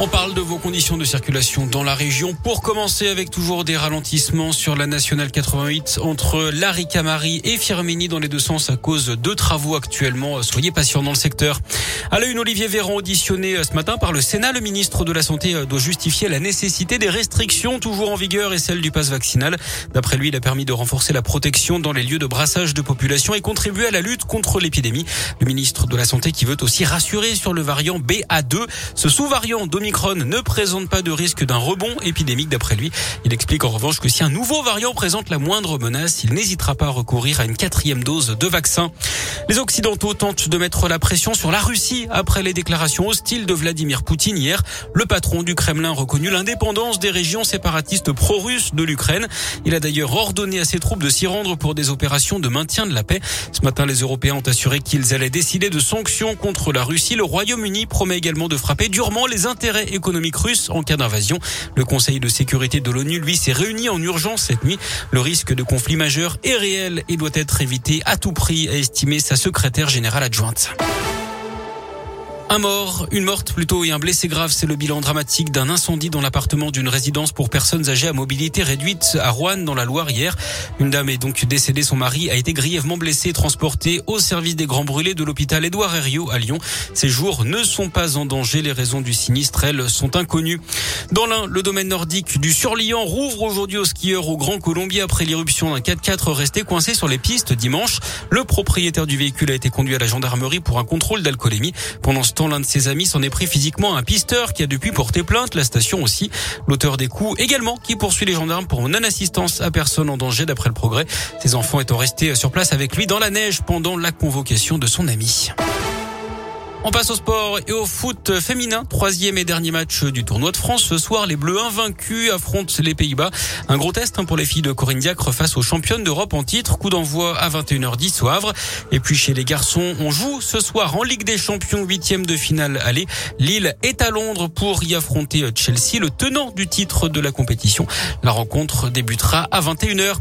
On parle de vos conditions de circulation dans la région. Pour commencer avec toujours des ralentissements sur la nationale 88 entre Laricamari et Firmini dans les deux sens à cause de travaux actuellement. Soyez patients dans le secteur. À la une, Olivier Véran auditionné ce matin par le Sénat. Le ministre de la Santé doit justifier la nécessité des restrictions toujours en vigueur et celle du pass vaccinal. D'après lui, il a permis de renforcer la protection dans les lieux de brassage de population et contribuer à la lutte contre l'épidémie. Le ministre de la Santé qui veut aussi rassurer sur le variant BA2. Ce sous-variant Omicron ne présente pas de risque d'un rebond épidémique d'après lui. Il explique en revanche que si un nouveau variant présente la moindre menace, il n'hésitera pas à recourir à une quatrième dose de vaccin. Les Occidentaux tentent de mettre la pression sur la Russie après les déclarations hostiles de Vladimir Poutine hier. Le patron du Kremlin reconnu l'indépendance des régions séparatistes pro-russes de l'Ukraine. Il a d'ailleurs ordonné à ses troupes de s'y rendre pour des opérations de maintien de la paix. Ce matin, les Européens ont assuré qu'ils allaient décider de sanctions contre la Russie. Le Royaume-Uni promet également de frapper durement les intérêts économique russe en cas d'invasion. Le Conseil de sécurité de l'ONU, lui, s'est réuni en urgence cette nuit. Le risque de conflit majeur est réel et doit être évité à tout prix, a estimé sa secrétaire générale adjointe. Un mort, une morte plutôt et un blessé grave, c'est le bilan dramatique d'un incendie dans l'appartement d'une résidence pour personnes âgées à mobilité réduite à Rouen dans la Loire hier. Une dame est donc décédée, son mari a été grièvement blessé et transporté au service des grands brûlés de l'hôpital Édouard Herriot à Lyon. Ces jours ne sont pas en danger, les raisons du sinistre, elles, sont inconnues. Dans l'un, le domaine nordique du Surliant rouvre aujourd'hui aux skieurs au Grand Colombier après l'irruption d'un 4x4 resté coincé sur les pistes dimanche. Le propriétaire du véhicule a été conduit à la gendarmerie pour un contrôle d'alcoolémie. Pendant ce l'un de ses amis s'en est pris physiquement à un pisteur qui a depuis porté plainte, la station aussi. L'auteur des coups également qui poursuit les gendarmes pour non-assistance à personne en danger d'après le progrès. Ses enfants étant restés sur place avec lui dans la neige pendant la convocation de son ami. On passe au sport et au foot féminin. Troisième et dernier match du tournoi de France. Ce soir, les Bleus invaincus affrontent les Pays-Bas. Un gros test hein, pour les filles de Corinne Diacre face aux championnes d'Europe en titre. Coup d'envoi à 21h10 au Havre. Et puis chez les garçons, on joue ce soir en Ligue des Champions, huitième de finale Allez, Lille est à Londres pour y affronter Chelsea, le tenant du titre de la compétition. La rencontre débutera à 21h.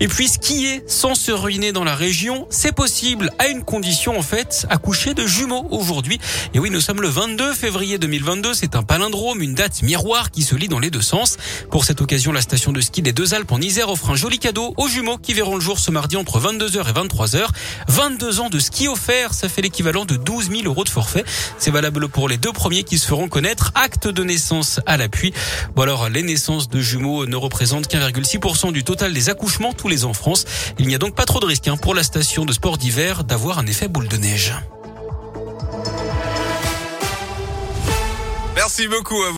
Et puis skier sans se ruiner dans la région, c'est possible à une condition en fait, accoucher de jumeaux aujourd'hui. Et oui, nous sommes le 22 février 2022. C'est un palindrome, une date miroir qui se lit dans les deux sens. Pour cette occasion, la station de ski des Deux Alpes en Isère offre un joli cadeau aux jumeaux qui verront le jour ce mardi entre 22h et 23h. 22 ans de ski offert, ça fait l'équivalent de 12 000 euros de forfait. C'est valable pour les deux premiers qui se feront connaître. Acte de naissance à l'appui. Bon alors, les naissances de jumeaux ne représentent qu'1,6% du total des accouchements tous les ans en France. Il n'y a donc pas trop de risque hein, pour la station de sport d'hiver d'avoir un effet boule de neige. Merci beaucoup à vous.